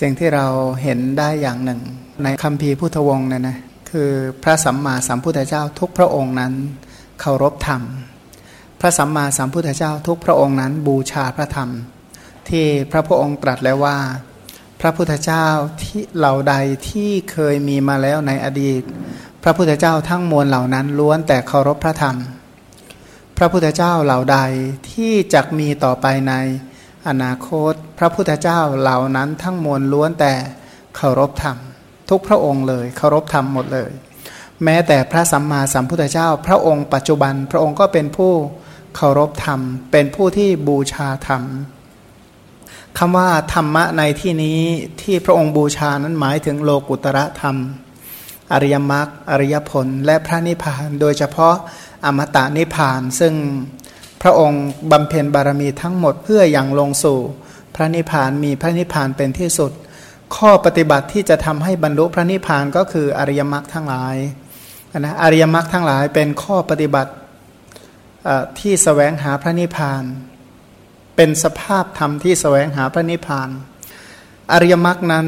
สิ่งที่เราเห็นได้อย่างหนึ่ง ในคัมภีร์พุทธวงศ์เนี่ยนะคือพระสัมมาสัมพุทธเจ้าทุกพระองค์นั้นเคารพธรรม พระสัมมาสัมพุทธเจ้าทุกพระองค์นั้นบูชาพระธรรม ที่พระพุทธองค์ตรัสแล้วว่า พระพุทธเจ้าที่เหล่าใดที่เคยมีมาแล้วในอดีต พระพุทธเจ้าทั้งมวลเหล่านั้นล้วนแต่เคารพพระธรรม พระพุทธเจ้าเหล่าใดที่จะมีต่อไปใน อนาคตพระพุทธเจ้าเหล่านั้นทั้งมวลล้วนแต่เคารพธรรม ทุกพระองค์เลย เคารพธรรมหมดเลย แม้แต่พระสัมมาสัมพุทธเจ้า พระองค์ปัจจุบันพระองค์ก็เป็นผู้เคารพธรรม เป็นผู้ที่บูชาธรรมคำว่าธรรมะในที่นี้ที่พระองค์บูชานั้นหมายถึงโลกุตระธรรม อริยมรรคอริยผล และพระนิพพาน โดยเฉพาะอมตะนิพพาน ซึ่ง พระองค์บำเพ็ญบารมีทั้งหมดเพื่ออย่างลงสู่ พระนิพพานมีพระนิพพานเป็นที่สุด ข้อปฏิบัติที่จะทำให้บรรลุพระนิพพานก็คืออริยมรรคทั้งหลายนะอริยมรรคทั้งหลายเป็นข้อปฏิบัติที่สแสวงหาพระนิพพาน เป็นสภาพธรรมที่สแสวงหาพระนิพพาน อริยมรรคนั้น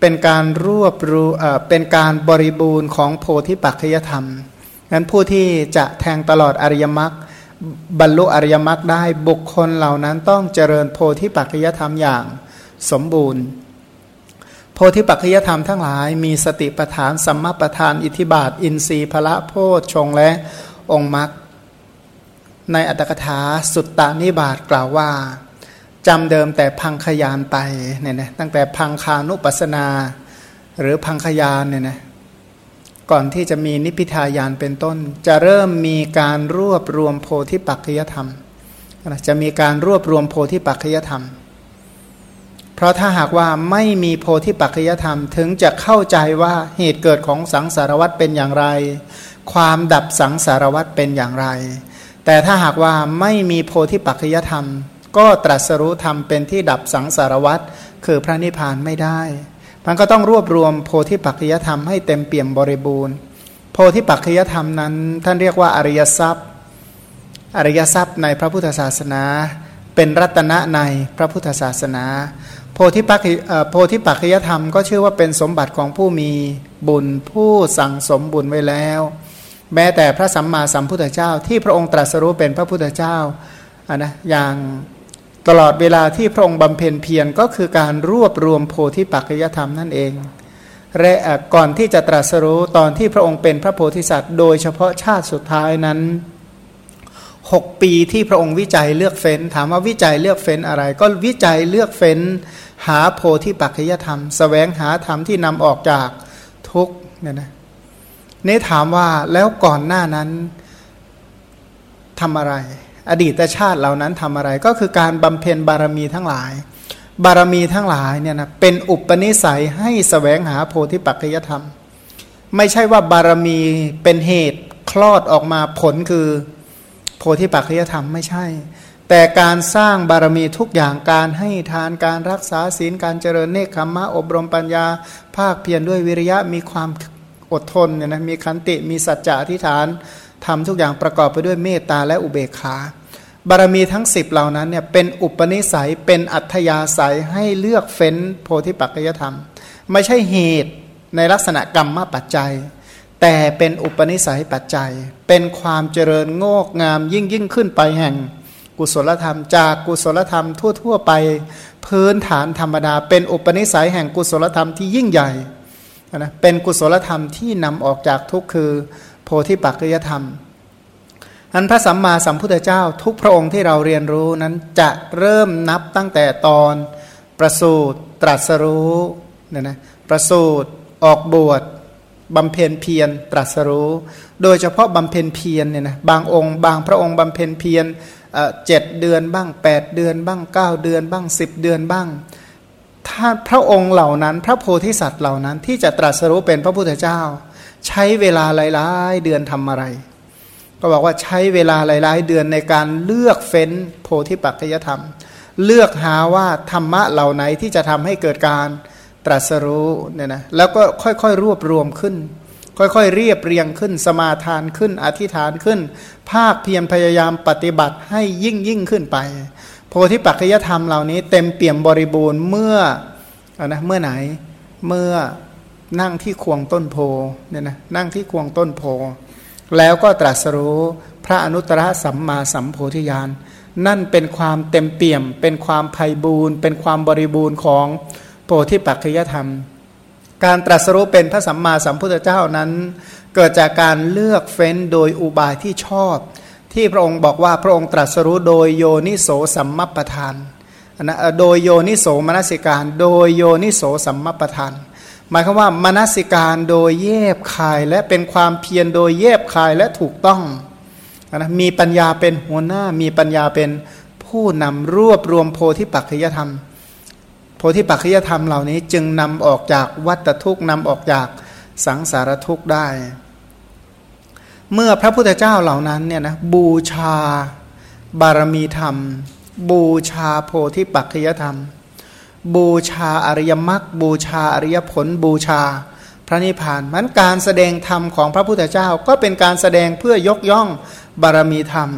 เป็นการรวบรูเป็นการบริบูรณ์ของโพธิปัจจยธรรมงั้นผู้ที่จะแทงตลอดอริยมรรค บรรลุอริยมรรคได้บุคคลเหล่านั้นต้องเจริญโพธิปัจจยธรรมอย่างสมบูรณ์ โพธิปัจจยธรรมทั้งหลาย มีสติปทานสัมมาปทาน อิทิบาท อินทรีย์พละโพชฌงและองค์มรรคในอัตถกถาสุตตานิบาตกล่าวว่าจำเดิมแต่พังขยานไปเนี่ยนะตั้งแต่พังคานุปัสนา หรือพังขยานเนี่ยนะ ก่อนที่จะมีนิพิทายานเป็นต้น จะเริ่มมีการรวบรวมโพธิปัจจยธรรมจะมีการรวบรวมโพธิปัจจยธรรม เพราะถ้าหากว่าไม่มีโพธิปัจจยธรรม ถึงจะเข้าใจว่าเหตุเกิดของสังสารวัตเป็นอย่างไร ความดับสังสารวัตเป็นอย่างไร แต่ถ้าหากว่าไม่มีโพธิปัจจยธรรม ก็ตรัสรู้ธรรมเป็นที่ดับสังสารวัตคือพระนิพพานไม่ได้ มันก็ต้องรวบรวมโพธิปัจจยธรรมให้เต็มเปี่ยมบริบูรณ์ โพธิปัจจยธรรมนั้น ท่านเรียกว่าอริยทรัพย์ อริยทรัพย์ในพระพุทธศาสนา เป็นรัตนะในพระพุทธศาสนา โพธิปัจโพธิปัจจยธรรมก็ชื่อว่าเป็นสมบัติของผู้มีบุญผู้สั่งสมบุญไว้แล้ว แม้แต่พระสัมมาสัมพุทธเจ้าที่พระองค์ตรัสรู้เป็นพระพุทธเจ้าอ่นะอย่าง ตลอดเวลาที่พระองค์บำเพ็ญเพียรก็คือการรวบรวมโพธิปัจจยธรรมนั่นเองและก่อนที่จะตรัสรู้ตอนที่พระองค์เป็นพระโพธิสัตว์ โดยเฉพาะชาติสุดท้ายนั้นหกปีที่พระองค์วิจัยเลือกเฟ้น ถามว่าวิจัยเลือกเฟ้นอะไร ก็วิจัยเลือกเฟ้น หาโพธิปัจจยธรรมสแสวงหาธรรมที่นำออกจากทุกเนี่ยนะนี่ถามว่าแล้วก่อนหน้านั้นทำอะไร อดีตชาติเหล่านั้นทำอะไรก็คือการบำเพ็ญบารมีทั้งหลาย บารมีทั้งหลายเนี่ยนะเป็นอุปนิสัยให้สแสวงหาโพธิปัจจยธรรม ไม่ใช่ว่าบารมีเป็นเหตุคลอดออกมาผลคือโพธิปัจจยธรรมไม่ใช่ แต่การสร้างบารมีทุกอย่างการให้ทานการรักษาศีลการเจริญเนคขมะอบรมปัญญา ภาคเพียรด้วยวิริยะมีความอดทนเนี่ยนะมีขันติมีสัจจะอธิษฐาน ทำทุกอย่างประกอบไปด้วยเมตตาและอุเบกขา บารมีทั้งสิบเหล่านั้นเนี่ยเป็นอุปนิสัยเป็นอัธยาศัยให้เลือกเฟ้นโพธิปัจจยธรรม ไม่ใช่เหตุในลักษณะกรรมมาปัจจัย แต่เป็นอุปนิสัยปัจจัย เป็นความเจริญโงกงามยิ่งยิ่งขึ้นไปแห่งกุศลธรรม จากกุศลธรรมทั่ว ๆ ไปพื้นฐานธรรมดา เป็นอุปนิสัยแห่งกุศลธรรมที่ยิ่งใหญ่นะเป็นกุศลธรรมที่นำออกจากทุกข์คือ โพธิปัจจยธรรม อันพระสัมมาสัมพุทธเจ้าทุกพระองค์ที่เราเรียนรู้นั้นจะเริ่มนับตั้งแต่ตอนประสูตรตรัสรู้เนี่ยนะประสูตรออกบวชบำเพ็ญเพียรตรัสรู้ โดยเฉพาะบำเพ็ญเพียรเนี่ยนะบางองค์ บางพระองค์บำเพ็ญเพียรเจ็ดเดือนบ้าง 8 เดือนบ้าง 9 เดือนบ้าง 10 เดือนบ้าง ถ้าพระองค์เหล่านั้น พระโพธิสัตว์เหล่านั้นที่จะตรัสรู้เป็นพระพุทธเจ้า ใช้เวลาหลายๆ เดือนทำอะไร ก็บอกว่าใช้เวลาหลาย ๆ เดือนในการเลือกเฟ้นโพธิปัจจยธรรม เลือกหาว่าธรรมะเหล่าไหนที่จะทำให้เกิดการตรัสรู้เนี่ยนะแล้วก็ค่อยๆรวบรวมขึ้น ค่อยๆเรียบเรียงขึ้น สมาทานขึ้น อธิษฐานขึ้น ภาคเพียรพยายามปฏิบัติให้ยิ่งยิ่งขึ้นไป โพธิปัจจยธรรมเหล่านี้ เต็มเปี่ยมบริบูรณ์เมื่อนะเมื่อไหนเมื่อ นั่งที่ควงต้นโพเนี่ยนะนั่งที่ควงต้นโพ แล้วก็ตรัสรู้พระอนุตตรสัมมาสัมโพธิญาณนั่นเป็นความเต็มเปี่ยม เป็นความไพ่บูรณ์เป็นความบริบูรณ์ของโพธิปัจจยธรรม การตรัสรู้เป็นพระสัมมาสัมพุทธเจ้านั้น เกิดจากการเลือกเฟ้นโดยอุบายที่ชอบ ที่พระองค์บอกว่าพระองค์ตรัสรู้โดยโยนิโสสัมมัปทานนะโดยโยนิโสมนสิการ โดยโยนิโสสัมมัปปทาน หมายความว่ามนสิการโดยเย็บคายและเป็นความเพียรโดยเย็บคายและถูกต้องนะมีปัญญาเป็นหัวหน้า มีปัญญาเป็นผู้นำรวบรวมโพธิปัจจยธรรม โพธิปัจจยธรรมเหล่านี้จึงนำออกจากวัฏทุกข์นำออกจากสังสารทุกข์ได้ เมื่อพระพุทธเจ้าเหล่านั้นเนี่ยนะบูชาบารมีธรรม บูชาโพธิปัจจยธรรม บูชาอริยมรรคบูชาอริยผลบูชา พระนิพพานมันการแสดงธรรมของพระพุทธเจ้าก็เป็นการแสดงเพื่อยกย่องบารมีธรรม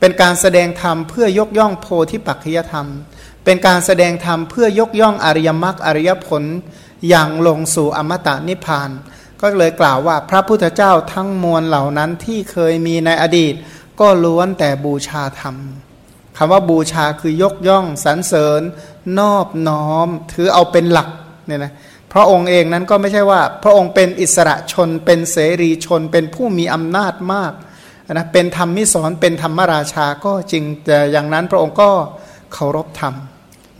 เป็นการแสดงธรรมเพื่อยกย่องโพธิปัจจยธรรม เป็นการแสดงธรรมเพื่อยกย่องอริยมรรคอริยผลอย่างลงสู่อมตะนิพพาน ก็เลยกล่าวว่าพระพุทธเจ้าทั้งมวลเหล่านั้นที่เคยมีในอดีต ก็ล้วนแต่บูชาธรรม คำว่าบูชาคือยกย่องสรรเสริญ นอบน้อม ถือเอาเป็นหลักเนี่ยนะพระองค์เองนั้นก็ไม่ใช่ว่า พระองค์เป็นอิสระชน เป็นเสรีชน เป็นผู้มีอำนาจมากนะเป็นธรรมมิสอนเป็นธรรมราชาก็จริงแต่อย่างนั้นพระองค์ก็เคารพธรรม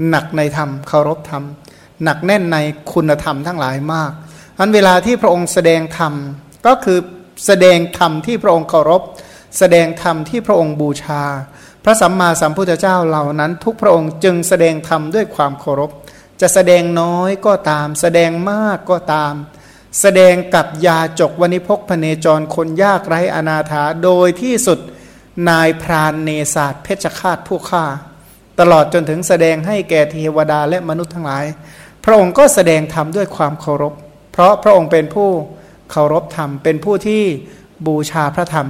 หนักในธรรมเคารพธรรม หนักแน่นในคุณธรรมทั้งหลายมากอันเวลาที่พระองค์แสดงธรรมก็คือแสดงธรรมที่พระองค์เคารพ แสดงธรรมที่พระองค์บูชา พระสัมมาสัมพุทธเจ้าเหล่านั้น ทุกพระองค์จึงแสดงธรรมด้วยความเคารพ จะแสดงน้อยก็ตาม แสดงมากก็ตาม แสดงกับยาจกวณิพกพเนจรคนยากไร้อนาถาโดยที่สุดนายพรานเนศาสเพชฌฆาตผู้ฆ่า ตลอดจนถึงแสดงให้แก่เทวดาและมนุษย์ทั้งหลาย พระองค์ก็แสดงธรรมด้วยความเคารพ เพราะพระองค์เป็นผู้เคารพธรรมเป็นผู้ที่บูชาพระธรรม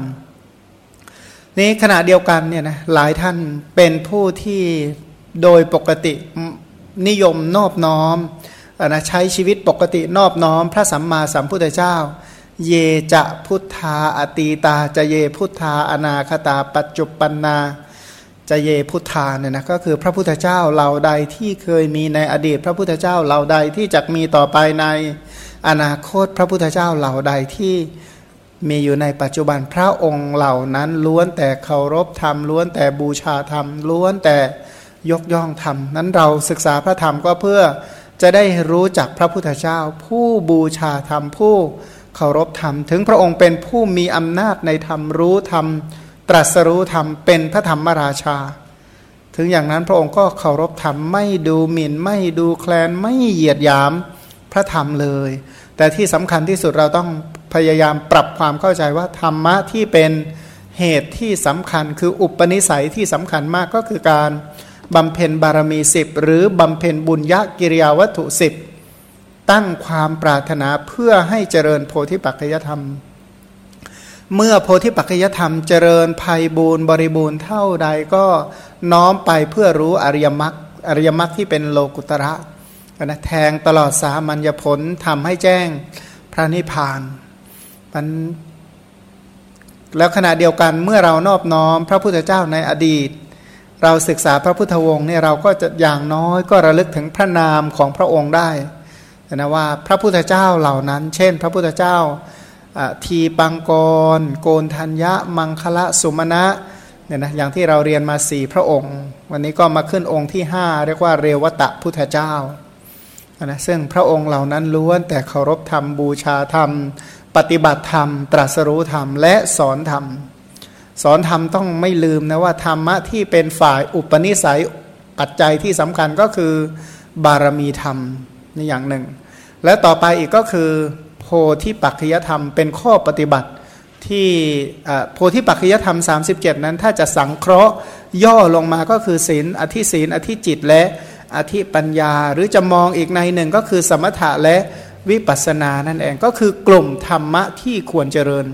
นี้ขณะเดียวกันเนี่ยนะหลายท่านเป็นผู้ที่โดยปกตินิยมนอบน้อมนะใช้ชีวิตปกตินอบน้อม พระสัมมาสัมพุทธเจ้า เยจะพุทธาอตีตาจะเยพุทธาอนาคตาปัจจุปันนาจะเยพุทธาเนี่ยนะก็คือพระพุทธเจ้าเหล่าใดที่เคยมีในอดีต พระพุทธเจ้าเหล่าใดที่จะมีต่อไปในอนาคต พระพุทธเจ้าเหล่าใดที่ มีอยู่ในปัจจุบันพระองค์เหล่านั้นล้วนแต่เคารพธรรมล้วนแต่บูชาธรรมล้วนแต่ยกย่องธรรมนั้นเราศึกษาพระธรรมก็เพื่อจะได้รู้จักพระพุทธเจ้า ผู้บูชาธรรมผู้เคารพธรรม ถึงพระองค์เป็นผู้มีอำนาจในธรรมรู้ธรรม ตรัสรู้ธรรมเป็นพระธรรมราชา ถึงอย่างนั้นพระองค์ก็เคารพธรรมไม่ดูหมิ่นไม่ดูแคลนไม่เหยียดหยามพระธรรมเลย แต่ที่สำคัญที่สุดเราต้อง พยายามปรับความเข้าใจว่าธรรมะที่เป็นเหตุที่สำคัญ คืออุปนิสัยที่สำคัญมากก็คือการบำเพ็ญบารมีสิบหรือบำเพ็ญบุญยกิริยาวัตถุสิบตั้งความปรารถนาเพื่อให้เจริญโพธิปัจจยธรรม เมื่อโพธิปัจจยธรรมเจริญภัยบูรณ์บริบูรณ์เท่าใดก็น้อมไปเพื่อรู้อริยมรรคอริยมรรคที่เป็นโลกุตระนะแทงตลอดสามัญญผลทำให้แจ้งพระนิพพาน มันแล้วขณะเดียวกันเมื่อเรานอบน้อม พระพุทธเจ้าในอดีต เราศึกษาพระพุทธวงศ์เนี่ยเราก็จะอย่างน้อยก็ระลึกถึงพระนามของพระองค์ได้นะว่าพระพุทธเจ้าเหล่านั้น เช่น พระพุทธเจ้าทีปังกร โกนทัญญะ มังคละสุมาณะเนี่ยนะอย่างที่เราเรียนมาสี่พระองค์ วันนี้ก็มาขึ้นองค์ที่ห้าเรียกว่าเรวตะพุทธเจ้านะซึ่งพระองค์เหล่านั้นล้วนแต่เคารพธรรมบูชาธรรม ปฏิบัติธรรม ตรัสรู้ธรรม และสอนธรรม สอนธรรมต้องไม่ลืมนะว่าธรรมะที่เป็นฝ่ายอุปนิสัยปัจจัยที่สำคัญก็คือบารมีธรรมนี่อย่างหนึ่ง และต่อไปอีกก็คือ โพธิปัจจยธรรมเป็นข้อปฏิบัติที่โพธิปัจจยธรรม 37 นั้นถ้าจะสังเคราะห์ย่อลงมาก็คือศีลอธิศีลอธิจิตและอธิปัญญา หรือจะมองอีกในหนึ่งก็คือสมถะและ วิปัสสนานั่นเองก็คือกลุ่มธรรมะที่ควรเจริญ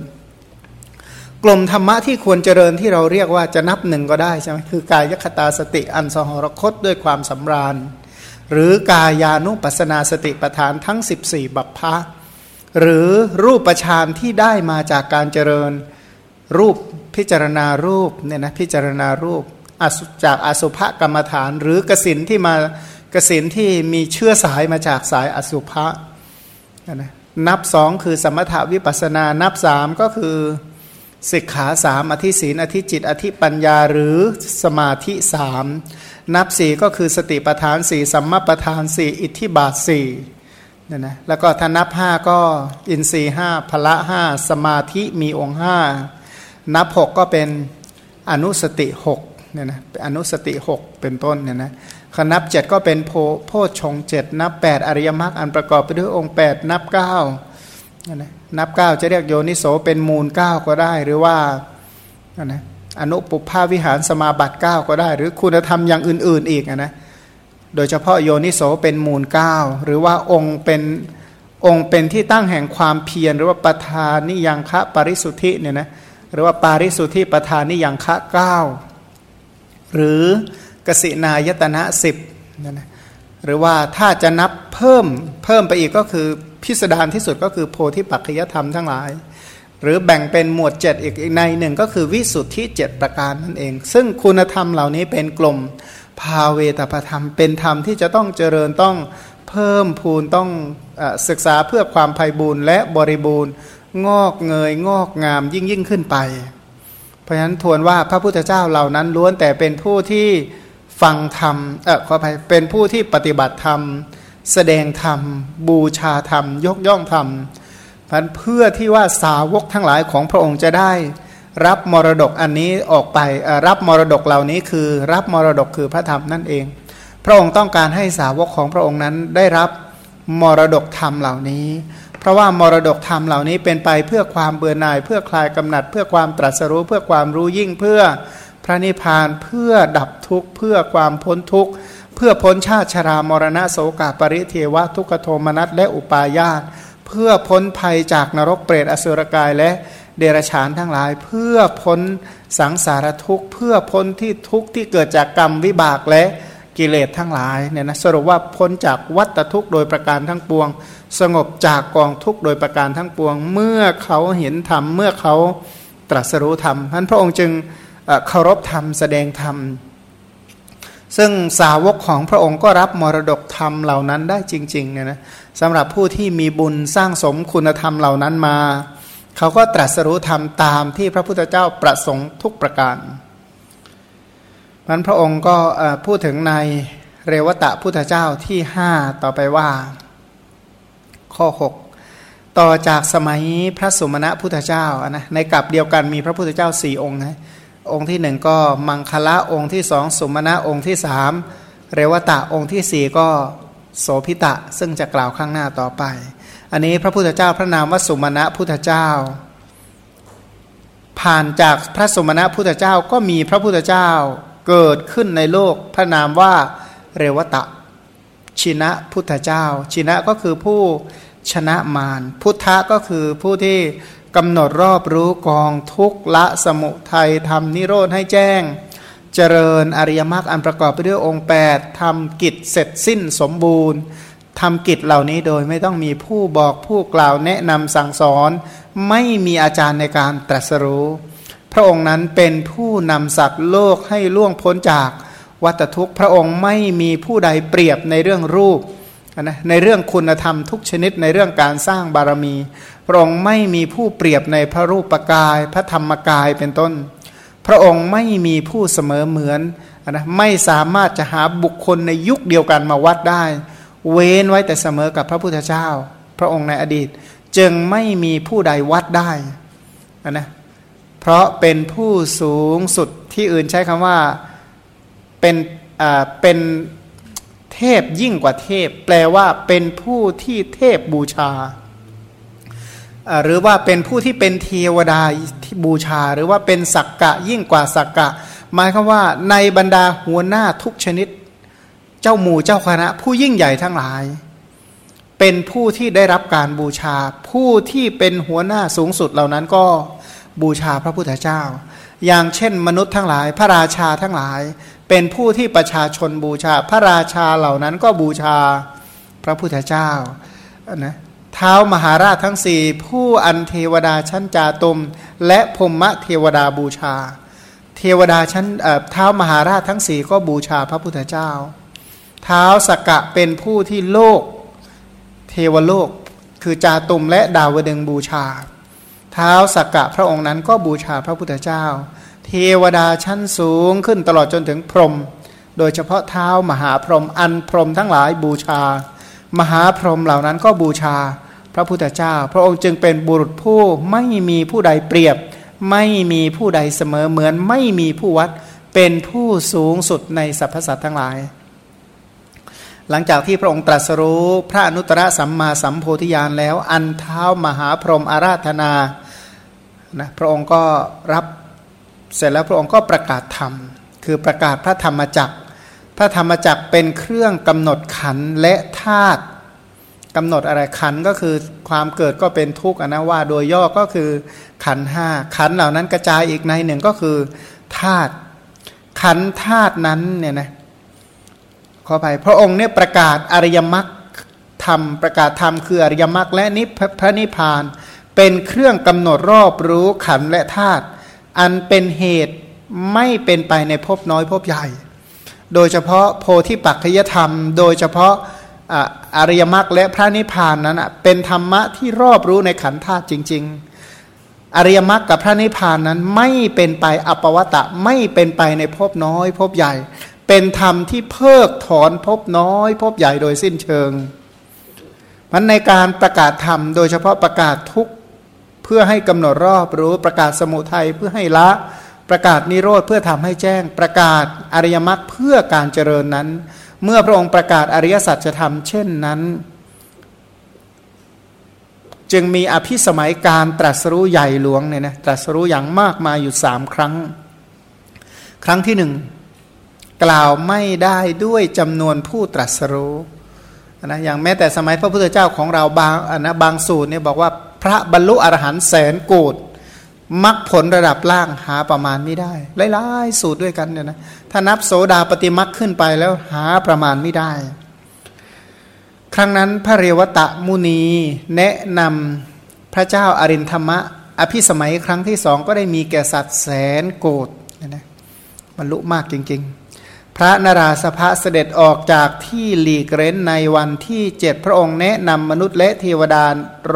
กลุ่มธรรมะที่ควรเจริญที่เราเรียกว่าจะนับหนึ่งก็ได้ใช่ไหมคือกายคตาสติอันสหรคตด้วยความสำราญ หรือกายานุปัสนาสติปทานทั้ง 14 บัพพะหรือรูปฌานที่ได้มาจากการเจริญรูปพิจารณารูปเนี่ยนะพิจารณารูปจากอสุภกรรมฐาน หรือกสินที่มากสินที่มีเชื้อสายมาจากสายอสุภะ นะนับสองคือสมถาวิปัสนา นับสามก็คือสิกขาสามอธิศีนอธิจิต อธิปัญญาหรือสมาธิสามนับสี่ก็คือสติปทานสี่สัมมาปทานสี่อิทธิบาทสี่เนี่ยนะแล้วก็ถ้านับห้าก็อินทรีห้าพละห้าสมาธิมีองค์ห้านับหกก็เป็นอนุสติหกเนี่ยนะอนุสติหกเป็นต้นเนี่ยนะ นับเจ็ดก็เป็นโพโพชงเจ็ดนับแปดอริยมรรคอันประกอบไปด้วยองค์แปดนับเก้านะนับเก้าจะเรียกโยนิโสเป็นมูลเก้าก็ได้ หรือว่านะอนุปภาวิหารสมาบัติเก้าก็ได้ หรือคุณธรรมอย่างอื่น ๆ อีกนะโดยเฉพาะโยนิโสเป็นมูลเก้าหรือว่าองค์เป็นองค์เป็นที่ตั้งแห่งความเพียรหรือว่าประธานนิยังคะปริสุทธิเนี่ยนะหรือว่าปาริสุทธิประธานนิยังคะเก้าหรือ กสินายตนะสิบนะนะหรือว่าถ้าจะนับเพิ่มเพิ่มไปอีกก็คือพิสดารที่สุดก็คือโพธิปัจจยธรรมทั้งหลาย หรือแบ่งเป็นหมวดเจ็ดอีกในหนึ่งก็คือวิสุทธิเจ็ดประการนั่นเอง ซึ่งคุณธรรมเหล่านี้เป็นกลุ่มภาเวตประธรรม เป็นธรรมที่จะต้องเจริญต้องเพิ่มพูนต้องอศึกษาเพื่อความภัยบูรณ์และบริบูรณ์งอกเงยงอกงามยิ่งยิ่งขึ้นไป เพราะฉะนั้นทวนว่าพระพุทธเจ้าเหล่านั้นล้วนแต่เป็นผู้ที่ ฟังธรรมเออขออภัยเป็นผู้ที่ปฏิบัติธรรม แสดงธรรม บูชาธรรม ยกย่องธรรมพันเพื่อที่ว่าสาวกทั้งหลายของพระองค์จะได้ รับมรดกอันนี้ออกไปรับมรดกเหล่านี้คือ รับมรดกคือพระธรรมนั่นเอง พระองค์ต้องการให้สาวกของพระองค์นั้นได้รับมรดกธรรมเหล่านี้ เพราะว่ามรดกธรรมเหล่านี้เป็นไปเพื่อความเบื่อหน่าย เพื่อคลายกำหนัด เพื่อความตรัสรู้เพื่อความรู้ยิ่งเพื่อ ระนิพพานเพื่อดับทุกข์เพื่อความพ้นทุกข์เพื่อพ้นชาติชรามรณะโสกาปริเทวะทุกขโทมนัสและอุปาญาตเพื่อพ้นภัยจากนรกเปรตอสุรกายและเดรัจฉานทั้งหลาย เพื่อพ้นสังสารทุกข์ เพื่อพ้นที่ทุกข์ที่เกิดจากกรรมวิบากและกิเลสทั้งหลายเนี่ยนะสรุปว่าพ้นจากวัฏทุกข์โดยประการทั้งปวง สงบจากกองทุกข์โดยประการทั้งปวง เมื่อเขาเห็นธรรมเมื่อเขาตรัสรู้ธรรมท่านพระองค์จึง เคารพธรรมแสดงธรรม ซึ่งสาวกของพระองค์ก็รับมรดกธรรมเหล่านั้นได้จริงๆเนี่ยนะสำหรับผู้ที่มีบุญสร้างสมคุณธรรมเหล่านั้นมา เขาก็ตรัสรู้ธรรมตามที่พระพุทธเจ้าประสงค์ทุกประการนั้นพระองค์ก็พูดถึงในเรวตะพุทธเจ้าที่ห้าต่อไปว่า ข้อ 6 ต่อจากสมัยพระสุมณะพุทธเจ้านะในกลับเดียวกันมีพระพุทธเจ้าสี่องค์นะ องค์ที่หนึ่งก็มังคละองค์ที่สองสุมาณะองค์ที่สามเรวตะองค์ที่สี่ก็โสพิตะซึ่งจะกล่าวข้างหน้าต่อไป อันนี้พระพุทธเจ้าพระนามว่าสุมาณะพุทธเจ้า ผ่านจากพระสุมาณะพุทธเจ้าก็มีพระพุทธเจ้าเกิดขึ้นในโลกพระนามว่าเรวตะ ชินะพุทธเจ้า ชินะก็คือผู้ชนะมารพุทธะก็คือผู้ที่ กำหนดรอบรู้กองทุกละสมุทัยทำนิโรธให้แจ้ง เจริญอริยมรรคอันประกอบไปด้วยองค์ 8ทำกิจเสร็จสิ้นสมบูรณ์ทำกิจเหล่านี้โดยไม่ต้องมีผู้บอกผู้กล่าวแนะนำสั่งสอน ไม่มีอาจารย์ในการตรัสรู้ พระองค์นั้นเป็นผู้นำสัตว์โลกให้ล่วงพ้นจากวัตทุกข์ พระองค์ไม่มีผู้ใดเปรียบในเรื่องรูปนะในเรื่องคุณธรรมทุกชนิดในเรื่องการสร้างบารมี ระองค์ไม่มีผู้เปรียบในพระรูปกาย พระธรรมกายเป็นต้น พระองค์ไม่มีผู้เสมอเหมือนนะไม่สามารถจะหาบุคคลในยุคเดียวกันมาวัดได้ เว้นไว้แต่เสมอกับพระพุทธเจ้า พระองค์ในอดีต จึงไม่มีผู้ใดวัดได้นะเพราะเป็นผู้สูงสุดที่อื่นใช้คำว่าเป็นอ่าเป็นเทพยิ่งกว่าเทพ แปลว่าเป็นผู้ที่เทพบูชา หรือว่าเป็นผู้ที่เป็นเทวดาที่บูชา หรือว่าเป็นสักกะยิ่งกว่าสักกะ หมายคือว่าในบรรดาหัวหน้าทุกชนิด เจ้าหมู่เจ้าคณะ ผู้ยิ่งใหญ่ทั้งหลาย เป็นผู้ที่ได้รับการบูชา ผู้ที่เป็นหัวหน้าสูงสุดเหล่านั้นก็บูชาพระพุทธเจ้า อย่างเช่น มนุษย์ทั้งหลาย พระราชาทั้งหลาย เป็นผู้ที่ประชาชนบูชา พระราชาเหล่านั้นก็บูชาพระพุทธเจ้านะ เท้ามหาราชทั้งสี่ผู้อันเทวดาชั้นจาตุม และพมะเทวดาบูชา เทวดาชั้นเท้ามหาราชทั้งสี่ก็บูชาพระพุทธเจ้า เท้าสกกะเป็นผู้ที่โลก เทวโลก คือจาตุมและดาวดึงบูชา เท้าสกกะพระองค์นั้นก็บูชาพระพุทธเจ้า เทวดาชั้นสูงขึ้นตลอดจนถึงพรหมโดยเฉพาะเท้ามหาพรหมอันพรหมทั้งหลายบูชา มหาพรหมเหล่านั้นก็บูชาพระพุทธเจ้า พระองค์จึงเป็นบุรุษผู้ไม่มีผู้ใดเปรียบ ไม่มีผู้ใดเสมอเหมือนไม่มีผู้วัดเป็นผู้สูงสุดในสรรพสัตว์ทั้งหลาย หลังจากที่พระองค์ตรัสรู้พระอนุตตรสัมมาสัมโพธิญาณแล้ว อันเท้ามหาพรหมอาราธนานะพระองค์ก็รับเสร็จแล้วพระองค์ก็ประกาศธรรม คือประกาศพระธรรมจักร ระธรรมจักเป็นเครื่องกำหนดขันและธาตุกำหนดอะไรขันก็คือความเกิดก็เป็นทุกข์นะว่า โดยย่อก็คือขันห้าขันเหล่านั้นกระจายอีกในหนึ่งก็คือธาตุขันธาตุนั้นเนี่ยนะขออภัยพระองค์เนี่ยประกาศอริยมรรคธรรมประกาศธรรมคืออริยมรรคและนิพพระนิพพาน เป็นเครื่องกำหนดรอบรู้ขันและธาตุอันเป็นเหตุไม่เป็นไปในภพน้อยภพใหญ่ โดยเฉพาะโพธิปัจจยธรรม โดยเฉพาะอริยมรรคและพระนิพพานนั้นเป็นธรรมะที่รอบรู้ในขันธาตุจริง ๆ อริยมรรคกับพระนิพพานนั้นไม่เป็นไปอปวัตะไม่เป็นไปในภพน้อยภพใหญ่ เป็นธรรมที่เพิกถอนภพน้อยภพใหญ่โดยสิ้นเชิงมันในการประกาศธรรม โดยเฉพาะประกาศทุกเพื่อให้กำหนดรอบรู้ประกาศสมุทัยเพื่อให้ละ ประกาศนิโรธเพื่อทำให้แจ้ง ประกาศอริยมรรคเพื่อการเจริญนั้น เมื่อพระองค์ประกาศอริยสัจธรรมเช่นนั้น จึงมีอภิสมัยการตรัสรู้ใหญ่หลวงเนี่ยนะตรัสรู้อย่างมากมายอยู่สามครั้ง ครั้งที่หนึ่งกล่าวไม่ได้ด้วยจำนวนผู้ตรัสรู้นะอย่างแม้แต่สมัยพระพุทธเจ้าของเราบางนะบางสูตรเนี่ยบอกว่าพระบรรลุอรหันต์แสนโกด มรรคผลระดับล่างหาประมาณไม่ได้หลายๆสูตรด้วยกันเนี่ยนะถ้านับโสดาปฏิมรรคขึ้นไปแล้วหาประมาณไม่ได้ ครั้งนั้นพระเรวตะมุนีแนะนำพระเจ้าอารินธรรมะ อภิสมัยครั้งที่สองก็ได้มีแก่สัตว์แสนโกดนะบรรลุมากจริง ๆ พระนราสภะเสด็จออกจากที่หลีกเร้นในวันที่เจ็ดพระองค์แนะนำมนุษย์และเทวดา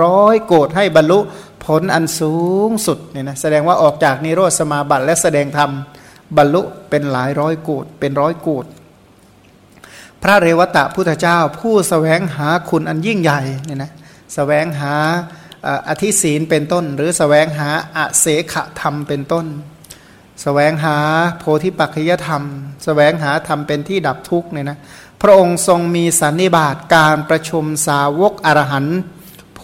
ร้อยโกรธให้บรรลุ ผลอันสูงสุดเนี่ยนะแสดงว่าออกจากนิโรธสมาบัติและแสดงธรรมบรรลุเป็นหลายร้อยโกดเป็นร้อยโกดพระเรวตะพุทธเจ้าผู้สแสวงหาคุณอันยิ่งใหญ่เนี่ยนะสแสวงหาอธิศีลเป็นต้น หรือสแสวงหาอาเสขธรรมเป็นต้นแสวงหาโพธิปัจจยธรรมสแสวงหาธรรมเป็นที่ดับทุกข์เนี่ยนะพระองค์ทรงมีสันนิบาตการประชุมสาวกอรหันต์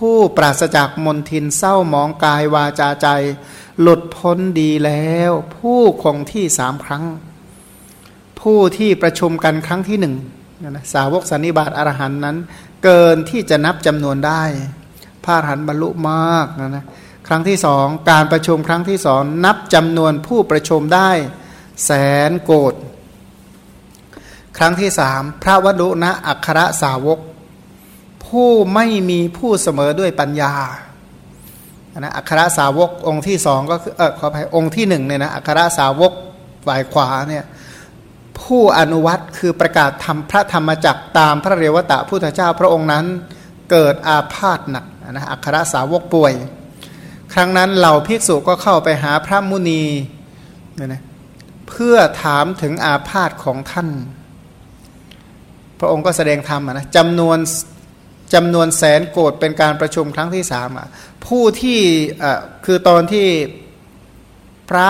ผู้ปราศจากมนทินเศร้ามองกายวาจาใจ หลุดพ้นดีแล้ว ผู้คงที่สามครั้ง ผู้ที่ประชุมกันครั้งที่หนึ่งนะสาวกสันนิบาตอรหันนั้น เกินที่จะนับจำนวนได้พระอรหันบรรลุมากนะนะครั้งที่สองการประชุมครั้งที่สองนับจำนวนผู้ประชุมได้แสนโกดครั้งที่สามพระวดุนะอัครสาวก ผู้ไม่มีผู้เสมอด้วยปัญญานะอัครสาวกองค์ที่สองก็คือเออขออภัยองค์ที่หนึ่งเนี่ยนะอัครสาวกฝ่ายขวาเนี่ยผู้อนุวัตคือประกาศทำพระธรรมจักตามพระเรวตะพุทธเจ้าพระองค์นั้นเกิดอาพาธหนักนะอัครสาวกป่วย ครั้งนั้นเหล่าภิกษุก็เข้าไปหาพระมุนีเนี่ยนะเพื่อถามถึงอาพาธของท่าน พระองค์ก็แสดงธรรมนะจำนวน จำนวนแสนโกดเป็นการประชุมครั้งที่สามอะผู้ที่คือตอนที่พระ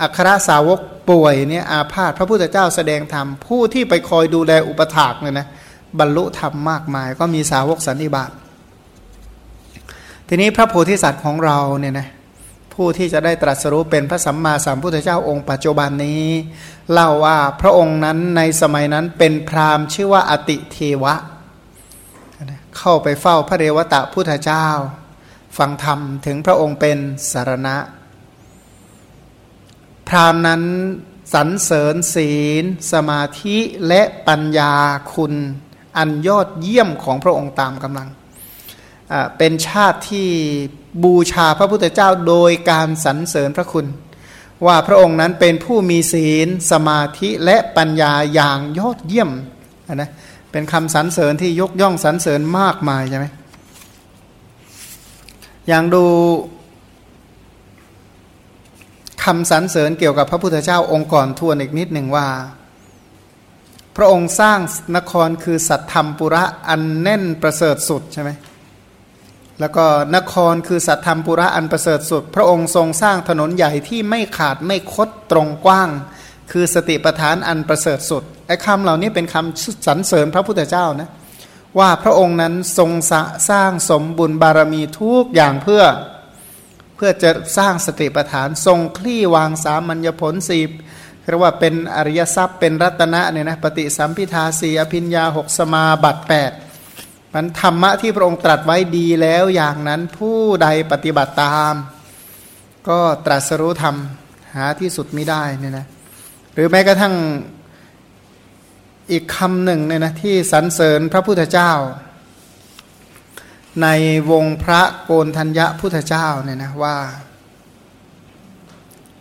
อัครสาวกป่วยเนี่ยอาพาธพระพุทธเจ้าแสดงธรรม ผู้ที่ไปคอยดูแลอุปถากเนี่ยนะบรรลุธรรมมากมาย ก็มีสาวกสันนิบาตทีนี้พระโพธิสัตว์ของเราเนี่ยนะผู้ที่จะได้ตรัสรู้เป็นพระสัมมาสัมพุทธเจ้าองค์ปัจจุบันนี้ เล่าว่าพระองค์นั้นในสมัยนั้นเป็นพราหมณ์ชื่อว่าอติเทวะ เข้าไปเฝ้าพระเรวตะพุทธเจ้า ฟังธรรมถึงพระองค์เป็นสารณะ พรามนั้นสรรเสริญศีล สมาธิและปัญญาคุณอันยอดเยี่ยมของพระองค์ตามกำลัง เป็นชาติที่บูชาพระพุทธเจ้าโดยการสรรเสริญพระคุณ ว่าพระองค์นั้นเป็นผู้มีศีล สมาธิและปัญญาอย่างยอดเยี่ยมนะ เป็นคำสรรเสริญที่ยกย่องสรรเสริญมากมายใช่ไหมอย่างดูคำสรรเสริญเกี่ยวกับพระพุทธเจ้าองค์ก่อนทวนอีกนิดหนึ่งว่า พระองค์สร้างนครคือสัตธรรมปุระอันแน่นประเสริฐสุดใช่ไหมแล้วก็นครคือสัตธรรมปุระอันประเสริฐสุด พระองค์ทรงสร้างถนนใหญ่ที่ไม่ขาดไม่คดตรงกว้าง คือสติปัฏฐานอันประเสริฐสุดไอ้คำเหล่านี้เป็นคำสรรเสริญพระพุทธเจ้านะว่าพระองค์นั้นทรงสร้างสมบุญบารมีทุกอย่างเพื่อเพื่อจะสร้างสติปัฏฐานทรงคลี่วางสามัญญผลสีเรียกว่าเป็นอริยทรัพย์เป็นรัตนะเนี่ยนะปฏิสัมพิทาสีอภิญญาหกสมาบัติแปดมันธรรมะที่พระองค์ตรัสไว้ดีแล้วอย่างนั้นผู้ใดปฏิบัติตาม ก็ตรัสรู้ธรรมหาที่สุดไม่ได้เนี่ยนะ รือแม้กระทั่งอีกคำหนึ่งเนี่ยนะที่สรรเสริญพระพุทธเจ้า ในวงพระโกนธัญญะพุทธเจ้าเนี่ยนะว่า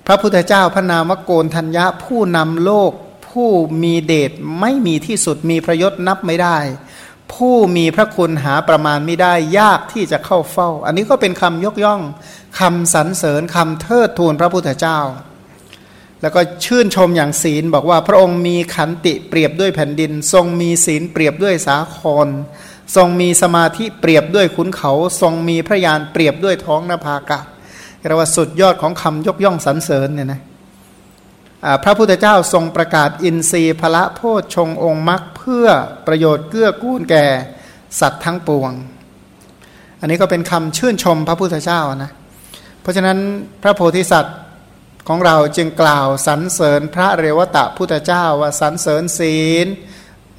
พระพุทธเจ้าพระนามวโกนธัญญะผู้นำโลกผู้มีเดชไม่มีที่สุดมีพระยศนับไม่ได้ ผู้มีพระคุณหาประมาณไม่ได้ยากที่จะเข้าเฝ้า อันนี้ก็เป็นคำยกย่องคำสรรเสริญคำเทิดทูนพระพุทธเจ้า แล้วก็ชื่นชมอย่างศีลบอกว่าพระองค์มีขันติเปรียบด้วยแผ่นดิน ทรงมีศีลเปรียบด้วยสาคร ทรงมีสมาธิเปรียบด้วยขุนเขา ทรงมีพระยานเปรียบด้วยท้องนภากาเรียกว่าสุดยอดของคำยกย่องสรรเสริญเนี่ยนะพระพุทธเจ้าทรงประกาศอินทรีย์พระโพชฌงองค์มรรคเพื่อประโยชน์เกื้อกูลแก่สัตว์ทั้งปวง อันนี้ก็เป็นคำชื่นชมพระพุทธเจ้านะ เพราะฉะนั้นพระโพธิสัตว์ ของเราจึงกล่าวสรรเสริญพระเรวตะพุทธเจ้าว่าสรรเสริญศีล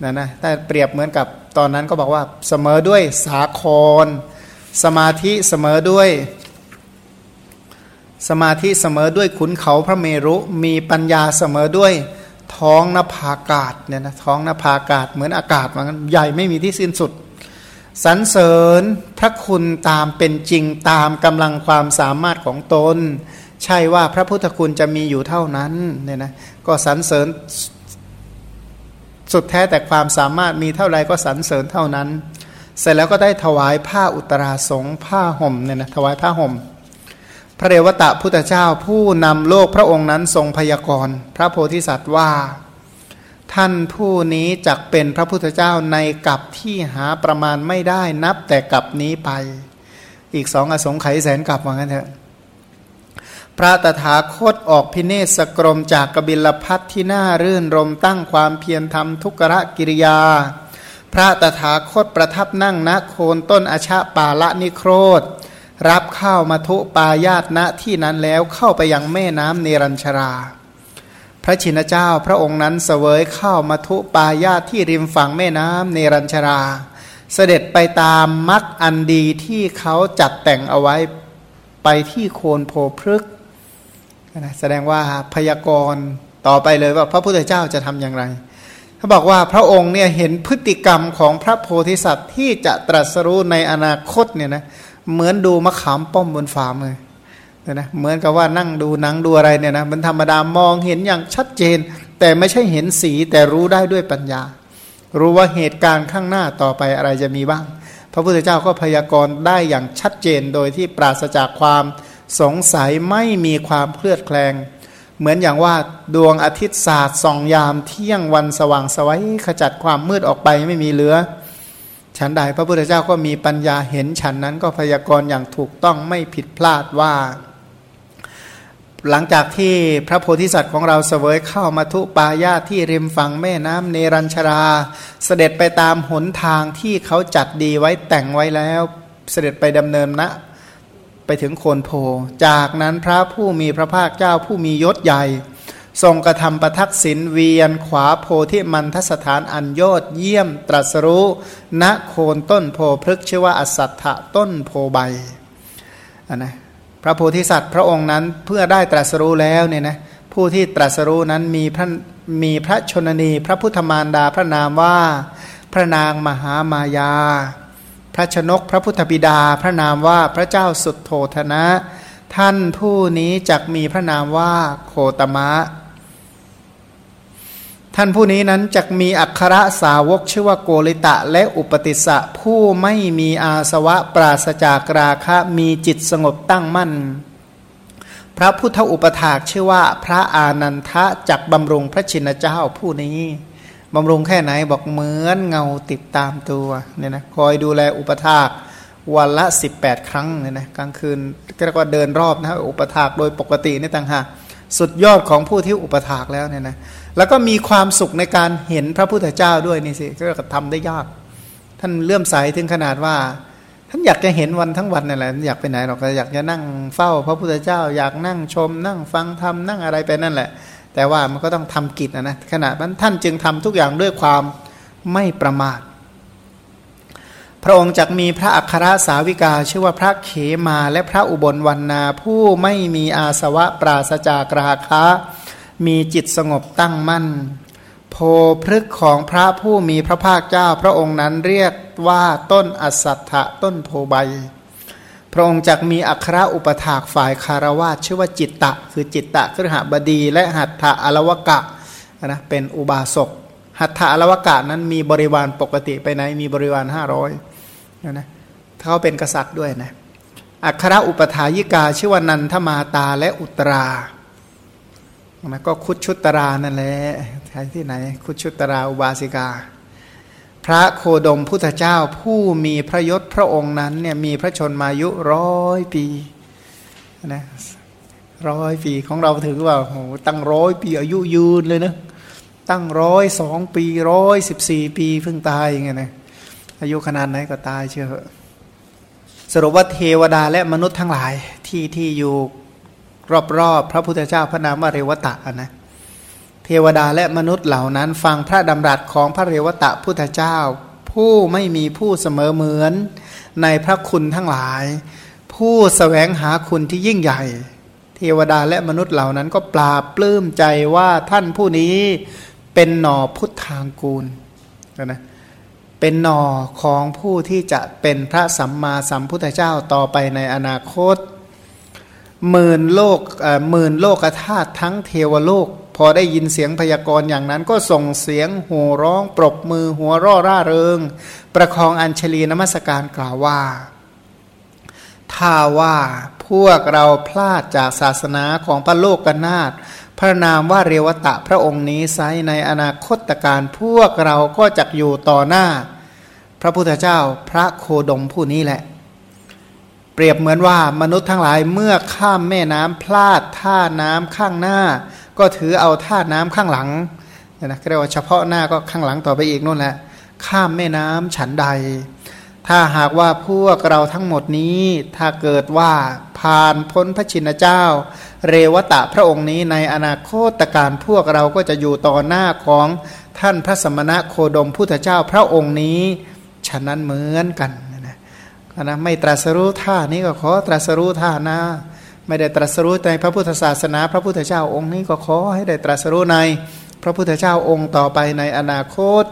นะนะแต่เปรียบเหมือนกับตอนนั้นก็บอกว่าเสมอด้วยสาคร สมาธิเสมอด้วย สมาธิเสมอด้วยขุนเขาพระเมรุมีปัญญาเสมอด้วยท้องนภาอากาศเนี่ยนะท้องนภาอากาศเหมือนอากาศมันใหญ่ไม่มีที่สิ้นสุดสรรเสริญพระคุณตามเป็นจริงตามกำลังความสามารถของตน ใช่ว่าพระพุทธคุณจะมีอยู่เท่านั้นเนี่ยนะก็สรรเสริญสุดแท้แต่ความสามารถมีเท่าไรก็สรรเสริญเท่านั้น เสร็จแล้วก็ได้ถวายผ้าอุตราสงผ้าห่มเนี่ยนะถวายผ้าห่ม พระเรวตะพุทธเจ้าผู้นำโลกพระองค์นั้นทรงพยากรณ์พระโพธิสัตว์ว่า ท่านผู้นี้จักเป็นพระพุทธเจ้าในกับที่หาประมาณไม่ได้นับแต่กับนี้ไป อีกสองอสงไขยแสนกับว่างั้นเถอะ พระตถาคตออกพิเนศกรมจากกบิลพัทที่น่ารื่นรมตั้งความเพียรทำทุกรกิริยา พระตถาคตประทับนั่งณโคนต้นอาชาปาละนิโครธ รับข้าวมาทุปายาตณที่นั้นแล้วเข้าไปยังแม่น้ำเนรัญชรา พระชินเจ้าพระองค์นั้นเสวยข้าวมาทุปายาตที่ริมฝั่งแม่น้ำเนรัญชรา เสด็จไปตามมัดอันดีที่เขาจัดแต่งเอาไว้ไปที่โคนโพพฤกษ นะแสดงว่าพยากรณ์ต่อไปเลยว่าพระพุทธเจ้าจะทำอย่างไรเขาบอกว่าพระองค์เนี่ยเห็นพฤติกรรมของพระโพธิสัตว์ที่จะตรัสรู้ในอนาคตเนี่ยนะเหมือนดูมะขามป้อมบนฝ่ามือนะเหมือนกับว่านั่งดูหนังดูอะไรเนี่ยนะมันธรรมดามองเห็นอย่างชัดเจน แต่ไม่ใช่เห็นสีแต่รู้ได้ด้วยปัญญา รู้ว่าเหตุการณ์ข้างหน้าต่อไปอะไรจะมีบ้าง พระพุทธเจ้าก็พยากรณ์ได้อย่างชัดเจนโดยที่ปราศจากความ สงสัยไม่มีความเคลือดแคลง เหมือนอย่างว่าดวงอาทิตย์ศาสตร์ส่องยามเที่ยงวันสว่างสวัยขจัดความมืดออกไปไม่มีเหลือ ฉันใดพระพุทธเจ้าก็มีปัญญาเห็นฉันนั้นก็พยากรณ์อย่างถูกต้องไม่ผิดพลาดว่า หลังจากที่พระโพธิสัตว์ของเราเสวยเข้ามาทุปายาที่ริมฝั่งแม่น้ำเนรัญชรา เสด็จไปตามหนทางที่เขาจัดดีไว้แต่งไว้แล้ว เสด็จไปดำเนินณนะ ไปถึงโคนโพ จากนั้นพระผู้มีพระภาคเจ้าผู้มียศใหญ่ ทรงกระทำประทักษิณเวียนขวาโพธิมันทสถานอันยอดเยี่ยมตรัสรู้ณโคนต้นโพพฤกชื่อว่าอสัตถะต้นโพใบนนะพระโพธิสัตว์พระองค์นั้นเพื่อได้ตรัสรู้แล้วเนี่ยนะผู้ที่ตรัสรู้นั้นมีพระมีพระชนนี พระพุทธมารดาพระนามว่าพระนางมหามายา ระชนกพระพุทธบิดาพระนามว่าพระเจ้าสุดโทธนะ ท่านผู้นี้จักมีพระนามว่าโคตมะ ท่านผู้นี้นั้นจักมีอัคระสาวกชื่อว่าโกริตะและอุปติสสะผู้ไม่มีอาสวะปราศจากราคะมีจิตสงบตั้งมั่น พระพุทธอุปถากชื่อว่าพระอานันทะจักบำรุงพระชินเจ้าผู้นี้ บำรุงแค่ไหนบอกเหมือนเงาติดตามตัวเนี่ยนะคอยดูแลอุปถากวันละ 18 ครั้งเนี่ยนะกลางคืนก็เรียกว่าเดินรอบนะอุปถากโดยปกตินี่ต่างหากสุดยอดของผู้ที่อุปถากแล้วเนี่ยนะแล้วก็มีความสุขในการเห็นพระพุทธเจ้าด้วยนี่สิก็ทำได้ยาก ท่านเลื่อมใสถึงขนาดว่า ท่านอยากจะเห็นวันทั้งวันนั่แหละอยากไปไหนหรอกอยากจะนั่งเฝ้า พระพุทธเจ้าอยากนั่งชม นั่งฟังธรรมนั่งอะไรไปนั่นแหละ แต่ว่ามันก็ต้องทำกิจนะนะขณะนั้นท่านจึงทำทุกอย่างด้วยความไม่ประมาท พระองค์จักมีพระอัครสาวิกา ชื่อว่าพระเขมาและพระอุบลวันนา ผู้ไม่มีอาสวะปราศจากราคะ มีจิตสงบตั้งมั่น โพพฤกของพระผู้มีพระภาคเจ้า พระองค์นั้นเรียกว่าต้นอสัตถะต้นโพใบ พระองค์จักมีอัครอุปถากฝ่ายคารวาชื่อว่าจิตตะ คือจิตตะครหบดี และหัตถะอลวกะนะเป็นอุบาสกหัตถะอลวกะนั้นมีบริวารปกติไปไหนมีบริวารห้าร้อยนะเขาเป็นกษัตริย์ด้วยนะอัครอุปถายิกาชื่อว่านันทมาตาและอุตรานะก็คุดชุตรานั่นแหละที่ไหน คุดชุตราอุบาสิกา พระโคดมพุทธเจ้าผู้มีพระยศพระองค์นั้นเนี่ยมีพระชนมายุร้อยปีนะร้อยปีของเราถือว่าโหตั้งร้อยปีอายุยืนเลยนะตั้งร้อยสองปีร้อยสิบสี่ปีเพิ่งตายอย่างเงี้ยนะอายุขนาดไหนก็ตายเชื่อสรุปว่าเทวดาและมนุษย์ทั้งหลายที่ที่อยู่รอบๆพระพุทธเจ้าพระนามว่าเรวตะนะ เทวดาและมนุษย์เหล่านั้น ฟังพระดำรัสของพระเรวตะพุทธเจ้า ผู้ไม่มีผู้เสมอเหมือนในพระคุณทั้งหลาย ผู้สแสวงหาคุณที่ยิ่งใหญ่ เทวดาและมนุษย์เหล่านั้นก็ปราบปลื้มใจว่าท่านผู้นี้เป็นหน่อพุทธางกูลนะเป็นหน่อของผู้ที่จะเป็นพระสัมมาสัมพุทธเจ้าต่อไปในอนาคตหมื่นโลกหมื่นโลกธาตุทั้งเทวโลก พอได้ยินเสียงพยากรณ์อย่างนั้นก็ส่งเสียงหัวร้องปรบมือหัวร่อร่าเริง ประคองอัญชลีนมัสการกล่าวว่า ถ้าว่าพวกเราพลาดจากศาสนาของพระโลกกนาถพระนามว่าเรวตะพระองค์นี้ไซในอนาคตการพวกเราก็จะอยู่ต่อหน้า พระพุทธเจ้าพระโคดมผู้นี้แหละ เปรียบเหมือนว่ามนุษย์ทั้งหลายเมื่อข้ามแม่น้ำพลาดท่าน้ำข้างหน้า ก็ถือเอาท่าน้ำข้างหลังนะเรียกว่าเฉพาะหน้าก็ข้างหลังต่อไปอีกนู่นแหละ ข้ามแม่น้ำฉันใด ถ้าหากว่าพวกเราทั้งหมดนี้ ถ้าเกิดว่าผ่านพ้นพระชินเจ้า เรวตะพระองค์นี้ในอนาคตการพวกเราก็จะอยู่ต่อหน้าของท่านพระสมณะโคดมพุทธเจ้าพระองค์นี้ ฉะนั้นเหมือนกันนะไม่ตรัสรู้ท่านี้ก็ขอตรัสรู้ท่านา ไม่ได้ตรัสรู้ในพระพุทธศาสนา พระพุทธเจ้าองค์นี้ก็ขอให้ได้ตรัสรู้ใน พระพุทธเจ้าองค์ต่อไปในอนาคต